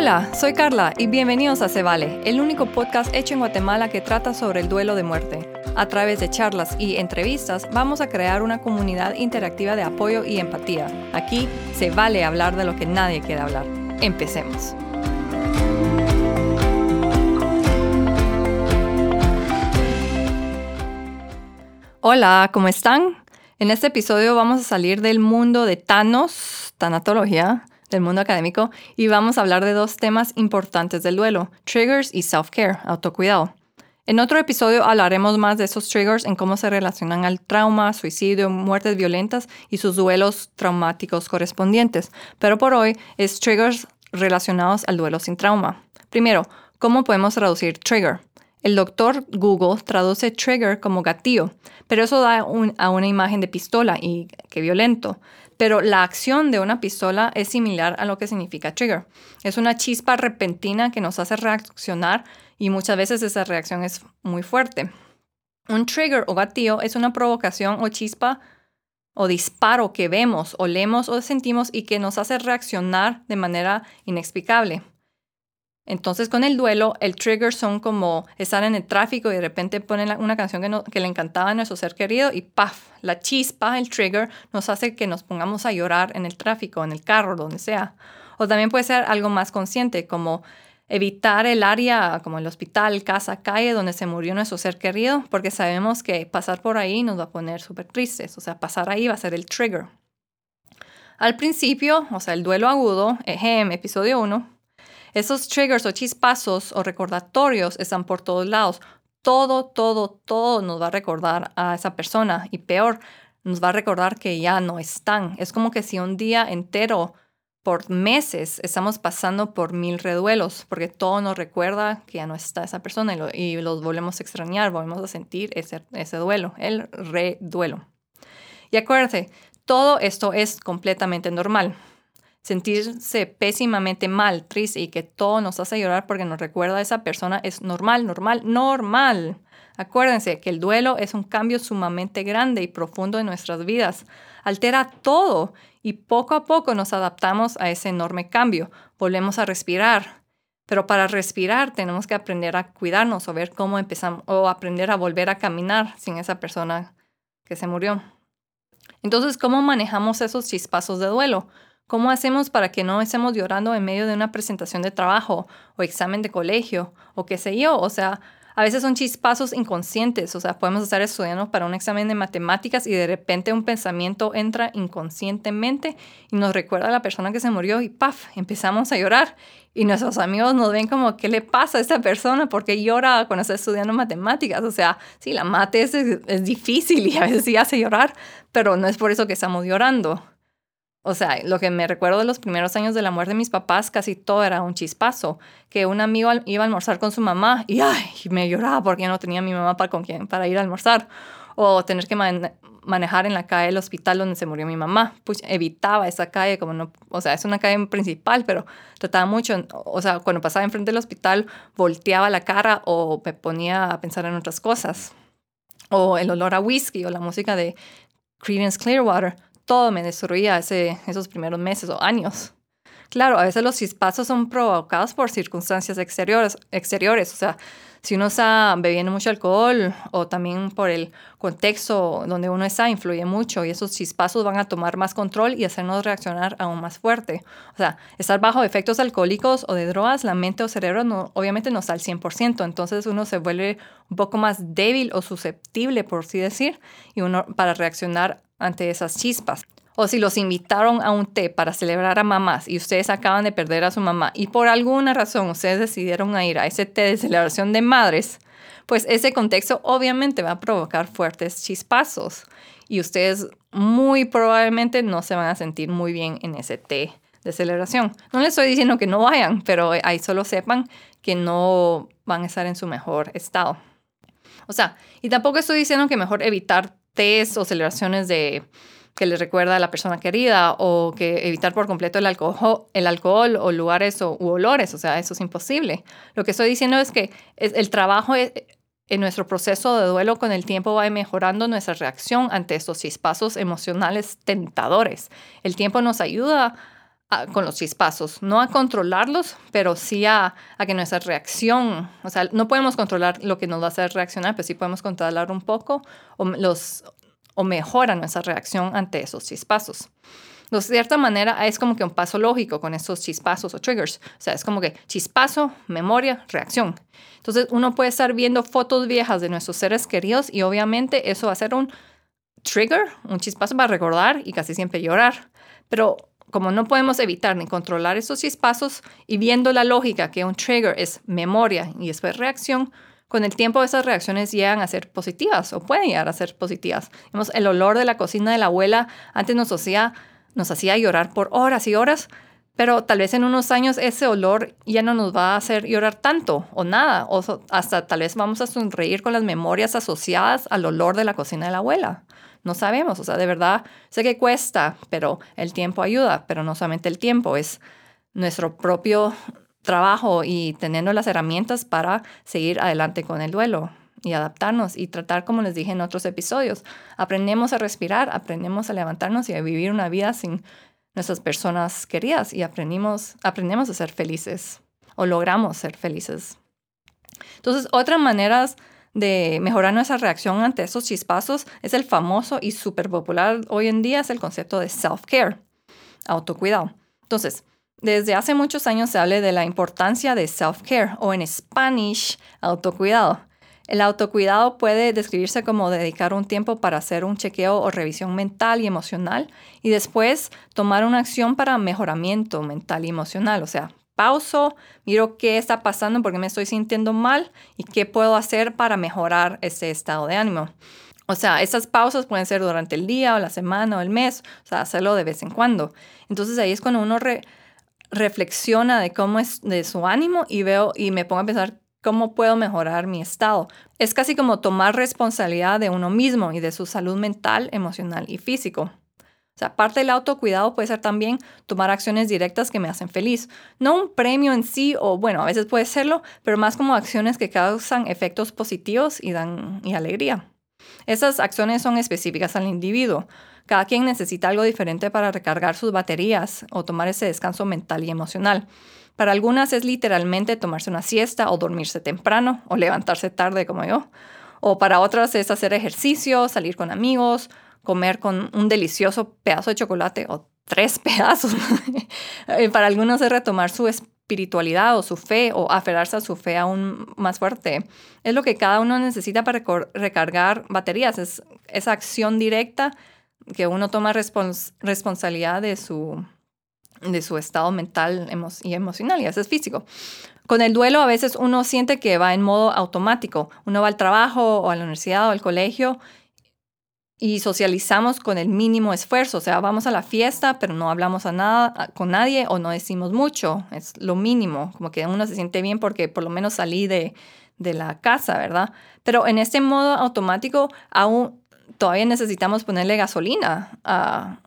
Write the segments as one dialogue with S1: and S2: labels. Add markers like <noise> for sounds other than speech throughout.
S1: Hola, soy Carla y bienvenidos a Se Vale, el único podcast hecho en Guatemala que trata sobre el duelo de muerte. A través de charlas y entrevistas vamos a crear una comunidad interactiva de apoyo y empatía. Aquí se vale hablar de lo que nadie quiere hablar. Empecemos. Hola, ¿cómo están? En este episodio vamos a salir del mundo de Thanos, tanatología, del mundo académico, y vamos a hablar de dos temas importantes del duelo, triggers y self-care, autocuidado. En otro episodio hablaremos más de esos triggers en cómo se relacionan al trauma, suicidio, muertes violentas y sus duelos traumáticos correspondientes, pero por hoy es triggers relacionados al duelo sin trauma. Primero, ¿cómo podemos traducir trigger? El doctor Google traduce trigger como gatillo, pero eso da a una imagen de pistola y qué violento. Pero la acción de una pistola es similar a lo que significa trigger. Es una chispa repentina que nos hace reaccionar y muchas veces esa reacción es muy fuerte. Un trigger o gatillo es una provocación o chispa o disparo que vemos, olemos o sentimos y que nos hace reaccionar de manera inexplicable. Entonces con el duelo, el trigger son como estar en el tráfico y de repente ponen una canción que, le encantaba a nuestro ser querido y ¡paf! La chispa, el trigger, nos hace que nos pongamos a llorar en el tráfico, en el carro, donde sea. O también puede ser algo más consciente, como evitar el área como el hospital, casa, calle donde se murió nuestro ser querido, porque sabemos que pasar por ahí nos va a poner súper tristes. O sea, pasar ahí va a ser el trigger. Al principio, o sea, el duelo agudo, ejem, episodio 1, esos triggers o chispazos o recordatorios están por todos lados. Todo, todo, todo nos va a recordar a esa persona y peor, nos va a recordar que ya no están. Es como que si un día entero, por meses, estamos pasando por mil reduelos, porque todo nos recuerda que ya no está esa persona y, los volvemos a extrañar, volvemos a sentir ese, ese duelo, el reduelo. Y acuérdate, todo esto es completamente normal sentirse pésimamente mal, triste y que todo nos hace llorar porque nos recuerda a esa persona es normal, normal, normal. Acuérdense que el duelo es un cambio sumamente grande y profundo en nuestras vidas. Altera todo y poco a poco nos adaptamos a ese enorme cambio. Volvemos a respirar. Pero para respirar tenemos que aprender a cuidarnos o ver cómo empezamos o aprender a volver a caminar sin esa persona que se murió. Entonces, ¿cómo manejamos esos chispazos de duelo? ¿Cómo hacemos para que no estemos llorando en medio de una presentación de trabajo o examen de colegio o qué sé yo? O sea, a veces son chispazos inconscientes, o sea, podemos estar estudiando para un examen de matemáticas y de repente un pensamiento entra inconscientemente y nos recuerda a la persona que se murió y ¡paf! empezamos a llorar. Y nuestros amigos nos ven como, ¿qué le pasa a esta persona? ¿Por qué llora cuando está estudiando matemáticas? O sea, sí, la mate es, es difícil y a veces sí hace llorar, pero no es por eso que estamos llorando. O sea, lo que me recuerdo de los primeros años de la muerte de mis papás, casi todo era un chispazo. Que un amigo iba a almorzar con su mamá y ay, me lloraba porque no tenía mi mamá para, con quién, para ir a almorzar. O tener que manejar en la calle del hospital donde se murió mi mamá. Pues evitaba esa calle, como no, o sea, es una calle principal, pero trataba mucho, o sea, cuando pasaba enfrente del hospital, volteaba la cara o me ponía a pensar en otras cosas. O el olor a whisky o la música de Creedence Clearwater todo me destruía ese, esos primeros meses o años. Claro, a veces los chispazos son provocados por circunstancias exteriores, exteriores, o sea, si uno está bebiendo mucho alcohol o también por el contexto donde uno está, influye mucho y esos chispazos van a tomar más control y hacernos reaccionar aún más fuerte. O sea, estar bajo efectos alcohólicos o de drogas, la mente o cerebro no, obviamente no está al 100%, entonces uno se vuelve un poco más débil o susceptible, por así decir, y uno para reaccionar ante esas chispas. O si los invitaron a un té para celebrar a mamás y ustedes acaban de perder a su mamá y por alguna razón ustedes decidieron ir a ese té de celebración de madres, pues ese contexto obviamente va a provocar fuertes chispazos y ustedes muy probablemente no se van a sentir muy bien en ese té de celebración. No les estoy diciendo que no vayan, pero ahí solo sepan que no van a estar en su mejor estado. O sea, y tampoco estoy diciendo que mejor evitar tés o celebraciones de que les recuerda a la persona querida o que evitar por completo el alcohol, el alcohol o lugares o, u olores, o sea, eso es imposible. Lo que estoy diciendo es que el trabajo en nuestro proceso de duelo con el tiempo va mejorando nuestra reacción ante estos chispazos emocionales tentadores. El tiempo nos ayuda con los chispazos, no a controlarlos, pero sí a, a, que nuestra reacción, o sea, no podemos controlar lo que nos va a hacer reaccionar, pero sí podemos controlar un poco los, o mejora nuestra reacción ante esos chispazos. De cierta manera es como que un paso lógico con esos chispazos o triggers. O sea, es como que chispazo, memoria, reacción. Entonces uno puede estar viendo fotos viejas de nuestros seres queridos y obviamente eso va a ser un trigger, un chispazo para recordar y casi siempre llorar. Pero como no podemos evitar ni controlar esos chispazos y viendo la lógica que un trigger es memoria y después reacción, con el tiempo esas reacciones llegan a ser positivas o pueden llegar a ser positivas. el olor de la cocina de la abuela antes nos hacía, nos hacía llorar por horas y horas, pero tal vez en unos años ese olor ya no nos va a hacer llorar tanto o nada, o hasta tal vez vamos a sonreír con las memorias asociadas al olor de la cocina de la abuela. No sabemos, o sea, de verdad sé que cuesta, pero el tiempo ayuda, pero no solamente el tiempo, es nuestro propio trabajo y teniendo las herramientas para seguir adelante con el duelo y adaptarnos y tratar, como les dije en otros episodios, aprendemos a respirar, aprendemos a levantarnos y a vivir una vida sin nuestras personas queridas y aprendimos, aprendemos a ser felices o logramos ser felices. Entonces, otras maneras de mejorar nuestra reacción ante esos chispazos es el famoso y súper popular hoy en día es el concepto de self-care, autocuidado. Entonces, desde hace muchos años se habla de la importancia de self-care o en Spanish, autocuidado. El autocuidado puede describirse como dedicar un tiempo para hacer un chequeo o revisión mental y emocional y después tomar una acción para mejoramiento mental y emocional, o sea, pauso, miro qué está pasando, porque me estoy sintiendo mal y qué puedo hacer para mejorar ese estado de ánimo. O sea, esas pausas pueden ser durante el día o la semana o el mes, o sea, hacerlo de vez en cuando. Entonces ahí es cuando uno reflexiona de cómo es de su ánimo y veo y me pongo a pensar cómo puedo mejorar mi estado. Es casi como tomar responsabilidad de uno mismo y de su salud mental, emocional y físico. O sea, parte del autocuidado puede ser también tomar acciones directas que me hacen feliz. No un premio en sí, o bueno, a veces puede serlo, pero más como acciones que causan efectos positivos y dan y alegría. Esas acciones son específicas al individuo. Cada quien necesita algo diferente para recargar sus baterías o tomar ese descanso mental y emocional. Para algunas es literalmente tomarse una siesta o dormirse temprano o levantarse tarde como yo. O para otras es hacer ejercicio, salir con amigos comer con un delicioso pedazo de chocolate o tres <laughs> pedazos. Eh, para algunos es retomar su espiritualidad o su fe o aferrarse a su fe aún más fuerte. Es lo que cada uno necesita para recargar baterías. Es esa acción directa que uno toma responsabilidad de su, de su estado mental y emocional y a veces físico. Con el duelo a veces uno siente que va en modo automático. Uno va al trabajo o a la universidad o al colegio y socializamos con el mínimo esfuerzo, o sea, vamos a la fiesta, pero no hablamos a nada, con nadie o no decimos mucho, es lo mínimo, como que uno se siente bien porque por lo menos salí de, de la casa, ¿verdad? Pero en este modo automático aún todavía necesitamos ponerle gasolina a,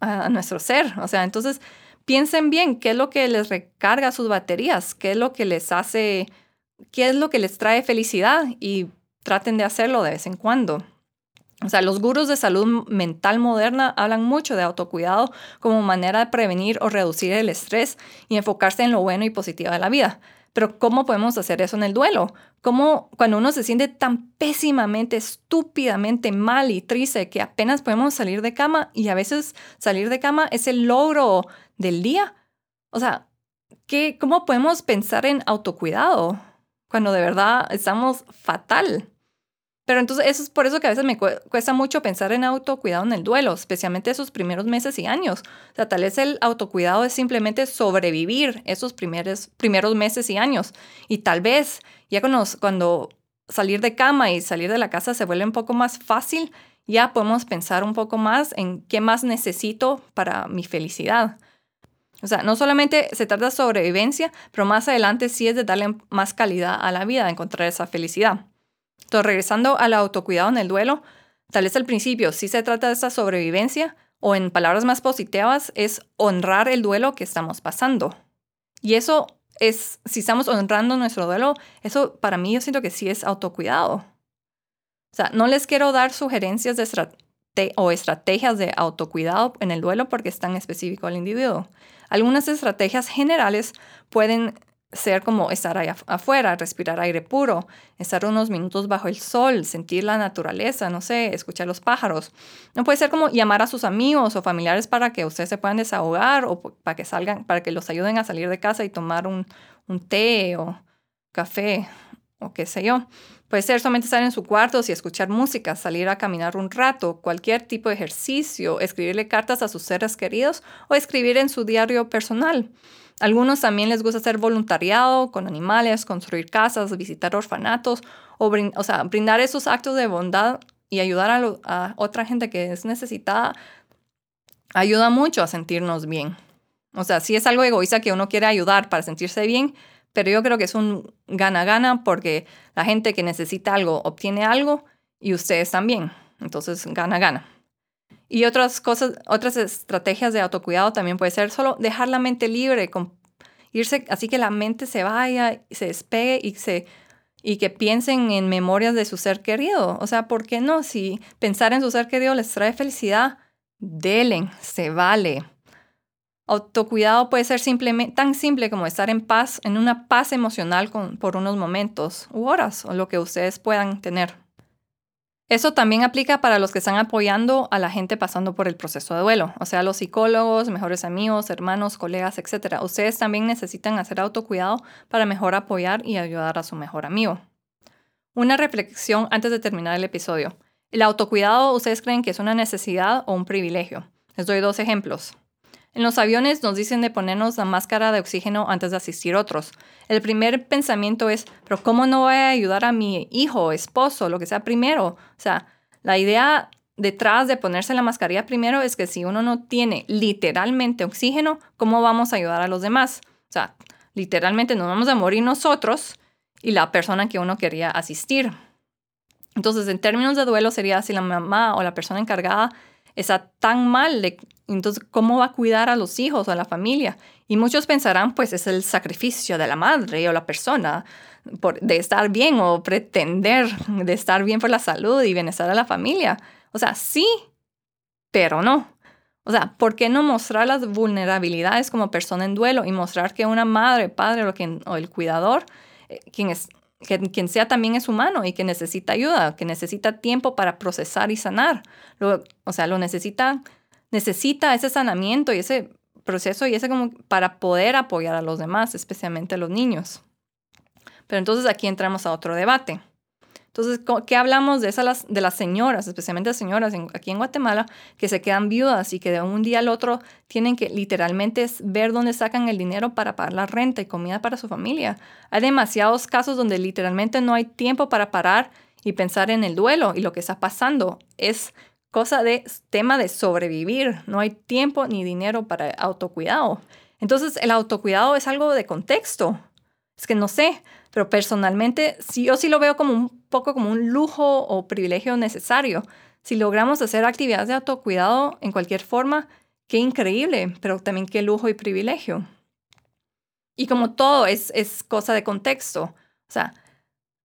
S1: a nuestro ser, o sea, entonces piensen bien qué es lo que les recarga sus baterías, qué es lo que les hace, qué es lo que les trae felicidad y traten de hacerlo de vez en cuando. O sea, los gurús de salud mental moderna hablan mucho de autocuidado como manera de prevenir o reducir el estrés y enfocarse en lo bueno y positivo de la vida. Pero ¿cómo podemos hacer eso en el duelo? ¿Cómo cuando uno se siente tan pésimamente, estúpidamente mal y triste que apenas podemos salir de cama y a veces salir de cama es el logro del día? O sea, ¿qué, ¿cómo podemos pensar en autocuidado cuando de verdad estamos fatal? Pero entonces eso es por eso que a veces me cuesta mucho pensar en autocuidado en el duelo, especialmente esos primeros meses y años. O sea, tal vez el autocuidado es simplemente sobrevivir esos primeros, primeros meses y años. Y tal vez ya cuando, cuando salir de cama y salir de la casa se vuelve un poco más fácil, ya podemos pensar un poco más en qué más necesito para mi felicidad. O sea, no solamente se trata de sobrevivencia, pero más adelante sí es de darle más calidad a la vida, de encontrar esa felicidad. Entonces, regresando al autocuidado en el duelo, tal vez al principio sí se trata de esa sobrevivencia o en palabras más positivas es honrar el duelo que estamos pasando. Y eso es, si estamos honrando nuestro duelo, eso para mí yo siento que sí es autocuidado. O sea, no les quiero dar sugerencias de o estrategias de autocuidado en el duelo porque es tan específico al individuo. Algunas estrategias generales pueden ser como estar ahí afuera, respirar aire puro, estar unos minutos bajo el sol, sentir la naturaleza, no sé, escuchar los pájaros. No puede ser como llamar a sus amigos o familiares para que ustedes se puedan desahogar o para que salgan, para que los ayuden a salir de casa y tomar un, té o café o qué sé yo. Puede ser solamente estar en su cuarto y escuchar música, salir a caminar un rato, cualquier tipo de ejercicio, escribirle cartas a sus seres queridos o escribir en su diario personal. Algunos también les gusta hacer voluntariado con animales, construir casas, visitar orfanatos o, sea, brindar esos actos de bondad y ayudar a, otra gente que es necesitada. Ayuda mucho a sentirnos bien. O sea, si es algo egoísta que uno quiere ayudar para sentirse bien, pero yo creo que es un gana-gana porque la gente que necesita algo obtiene algo y ustedes también. Entonces, gana-gana. Y otras cosas, otras estrategias de autocuidado también puede ser solo dejar la mente libre, irse así que la mente se vaya, se despegue y se y que piensen en memorias de su ser querido. O sea, ¿por qué no? Si pensar en su ser querido les trae felicidad, delen, se vale. Autocuidado puede ser simplemente tan simple como estar en paz, en una paz emocional por unos momentos u horas, o lo que ustedes puedan tener. Eso también aplica para los que están apoyando a la gente pasando por el proceso de duelo, o sea, los psicólogos, mejores amigos, hermanos, colegas, etc. Ustedes también necesitan hacer autocuidado para mejor apoyar y ayudar a su mejor amigo. Una reflexión antes de terminar el episodio. ¿El autocuidado ustedes creen que es una necesidad o un privilegio? Les doy dos ejemplos. En los aviones nos dicen de ponernos la máscara de oxígeno antes de asistir otros. El primer pensamiento es, pero ¿cómo no voy a ayudar a mi hijo, esposo, lo que sea primero? O sea, la idea detrás de ponerse la mascarilla primero es que si uno no tiene literalmente oxígeno, ¿cómo vamos a ayudar a los demás? O sea, literalmente nos vamos a morir nosotros y la persona que uno quería asistir. Entonces, en términos de duelo sería si la mamá o la persona encargada está tan mal de entonces, ¿cómo va a cuidar a los hijos o a la familia? Y muchos pensarán, pues es el sacrificio de la madre o la persona por, de estar bien o pretender de estar bien por la salud y bienestar de la familia. O sea, sí, pero no. O sea, ¿por qué no mostrar las vulnerabilidades como persona en duelo y mostrar que una madre, padre o, el cuidador, eh, quien, es, que, quien sea también es humano y que necesita ayuda, que necesita tiempo para procesar y sanar? o sea, lo necesita necesita ese sanamiento y ese proceso y ese como para poder apoyar a los demás, especialmente a los niños. Pero entonces aquí entramos a otro debate. Entonces, ¿qué hablamos de esas de las señoras, especialmente las señoras aquí en Guatemala, que se quedan viudas y que de un día al otro tienen que literalmente ver dónde sacan el dinero para pagar la renta y comida para su familia? Hay demasiados casos donde literalmente no hay tiempo para parar y pensar en el duelo y lo que está pasando es cosa de tema de sobrevivir. No hay tiempo ni dinero para autocuidado. Entonces, el autocuidado es algo de contexto. Es que no sé, pero personalmente sí, yo sí lo veo como un poco como un lujo o privilegio necesario. Si logramos hacer actividades de autocuidado en cualquier forma, qué increíble, pero también qué lujo y privilegio. Y como todo es, es cosa de contexto. O sea,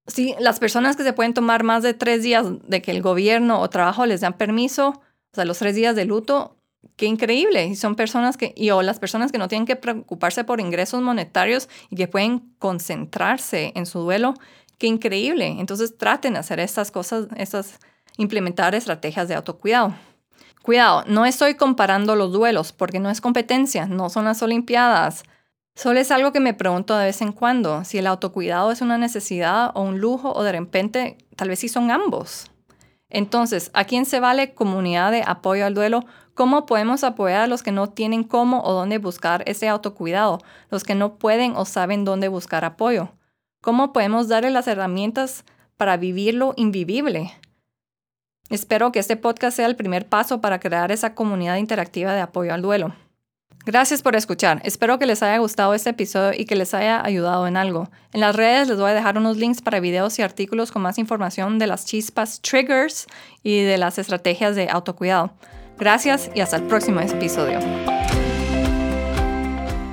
S1: Sí, las personas que se pueden tomar más de tres días de que el gobierno o trabajo les dan permiso, o sea, los tres días de luto, qué increíble. Y son personas que, y o las personas que no tienen que preocuparse por ingresos monetarios y que pueden concentrarse en su duelo, qué increíble. Entonces traten de hacer estas cosas, estas, implementar estrategias de autocuidado. Cuidado, no estoy comparando los duelos porque no es competencia, no son las Olimpiadas. Solo es algo que me pregunto de vez en cuando, si el autocuidado es una necesidad o un lujo o de repente tal vez sí son ambos. Entonces, ¿a quién se vale comunidad de apoyo al duelo? ¿Cómo podemos apoyar a los que no tienen cómo o dónde buscar ese autocuidado? Los que no pueden o saben dónde buscar apoyo. ¿Cómo podemos darle las herramientas para vivir lo invivible? Espero que este podcast sea el primer paso para crear esa comunidad interactiva de apoyo al duelo. Gracias por escuchar. Espero que les haya gustado este episodio y que les haya ayudado en algo. En las redes les voy a dejar unos links para videos y artículos con más información de las chispas triggers y de las estrategias de autocuidado. Gracias y hasta el próximo episodio.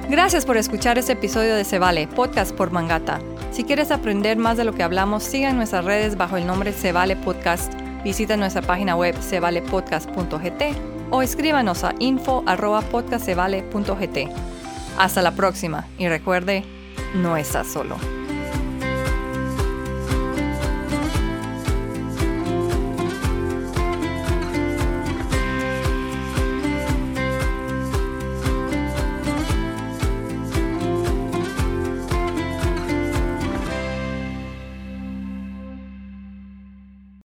S1: Gracias por escuchar este episodio de Se Vale, podcast por Mangata. Si quieres aprender más de lo que hablamos, siga en nuestras redes bajo el nombre Se Vale Podcast. Visita nuestra página web sevalepodcast.gt o escríbanos a info.podcastevale.gt. Hasta la próxima y recuerde, no estás solo.